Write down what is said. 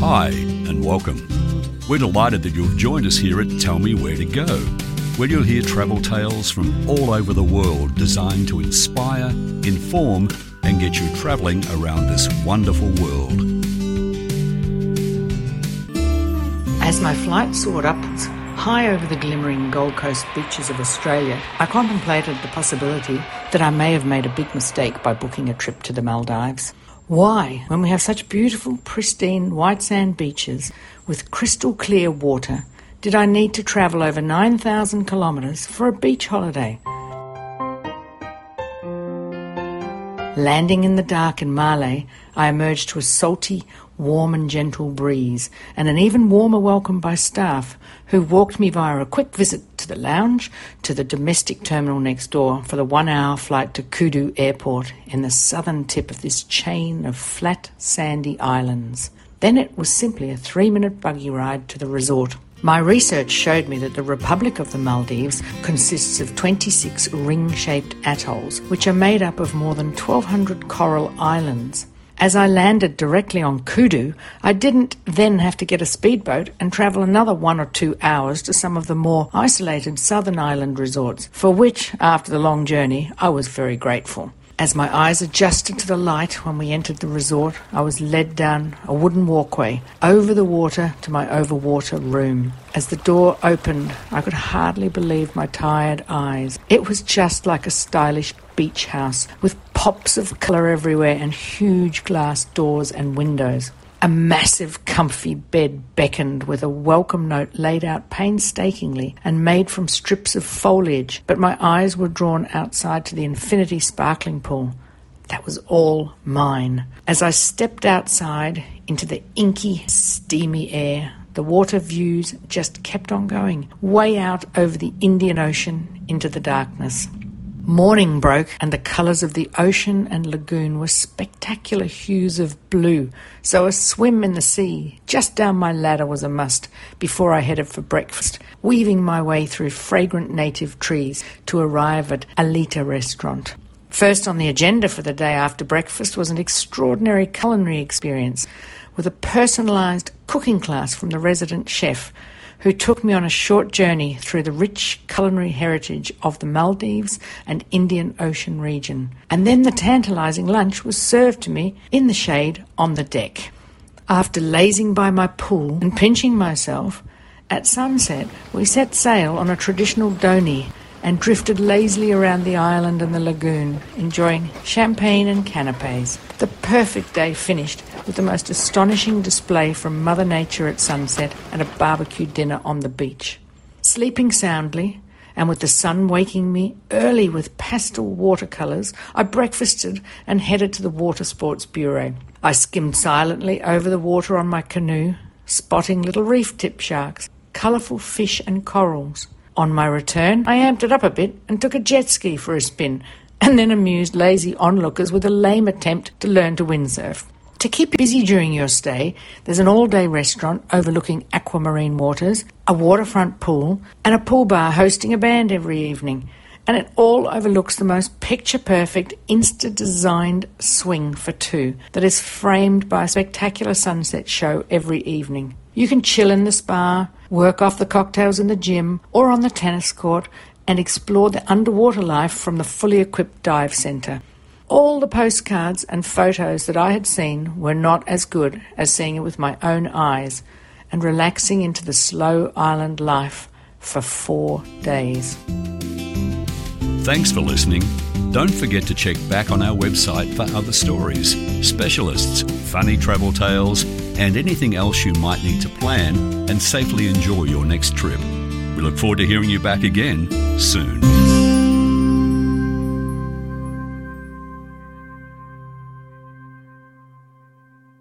Hi, and welcome. We're delighted that you've joined us here at Tell Me Where to Go, where you'll hear travel tales from all over the world designed to inspire, inform, and get you travelling around this wonderful world. As my flight soared upwards, high over the glimmering Gold Coast beaches of Australia, I contemplated the possibility that I may have made a big mistake by booking a trip to the Maldives. Why, when we have such beautiful, pristine white sand beaches with crystal clear water, did I need to travel over 9,000 kilometres for a beach holiday? Landing in the dark in Malé, I emerged to a salty, warm and gentle breeze, and an even warmer welcome by staff, who walked me via a quick visit to the lounge to the domestic terminal next door for the one hour flight to Kudu Airport in the southern tip of this chain of flat, sandy islands. Then it was simply a three minute buggy ride to the resort. My research showed me that the Republic of the Maldives consists of 26 ring shaped atolls, which are made up of more than 1,200 coral islands. As I landed directly on Kudu, I didn't then have to get a speedboat and travel another one or two hours to some of the more isolated southern island resorts, for which, after the long journey, I was very grateful. As my eyes adjusted to the light when we entered the resort, I was led down a wooden walkway over the water to my overwater room. As the door opened, I could hardly believe my tired eyes. It was just like a stylish beach house with pops of colour everywhere and huge glass doors and windows. A massive, comfy bed beckoned with a welcome note laid out painstakingly and made from strips of foliage, but my eyes were drawn outside to the infinity sparkling pool. That was all mine. As I stepped outside into the inky, steamy air, the water views just kept on going, way out over the Indian Ocean into the darkness. Morning broke, and the colours of the ocean and lagoon were spectacular hues of blue, so a swim in the sea just down my ladder was a must before I headed for breakfast, weaving my way through fragrant native trees to arrive at Alita Restaurant. First on the agenda for the day after breakfast was an extraordinary culinary experience with a personalised cooking class from the resident chef who took me on a short journey through the rich culinary heritage of the Maldives and Indian Ocean region. And then the tantalizing lunch was served to me in the shade on the deck. After lazing by my pool and pinching myself, at sunset we set sail on a traditional dhoni and drifted lazily around the island and the lagoon, enjoying champagne and canapes. The perfect day finished with the most astonishing display from Mother Nature at sunset and a barbecue dinner on the beach. Sleeping soundly, and with the sun waking me early with pastel watercolours, I breakfasted and headed to the Water Sports Bureau. I skimmed silently over the water on my canoe, spotting little reef tip sharks, colourful fish and corals. On my return, I amped it up a bit and took a jet ski for a spin, and then amused lazy onlookers with a lame attempt to learn to windsurf. To keep busy during your stay, there's an all day restaurant overlooking aquamarine waters, a waterfront pool, and a pool bar hosting a band every evening. And it all overlooks the most picture perfect, insta designed swing for two that is framed by a spectacular sunset show every evening. You can chill in the spa, work off the cocktails in the gym or on the tennis court, and explore the underwater life from the fully equipped dive centre. All the postcards and photos that I had seen were not as good as seeing it with my own eyes and relaxing into the slow island life for four days. Thanks for listening. Don't forget to check back on our website for other stories, specialists, funny travel tales, and anything else you might need to plan and safely enjoy your next trip. We look forward to hearing you back again soon.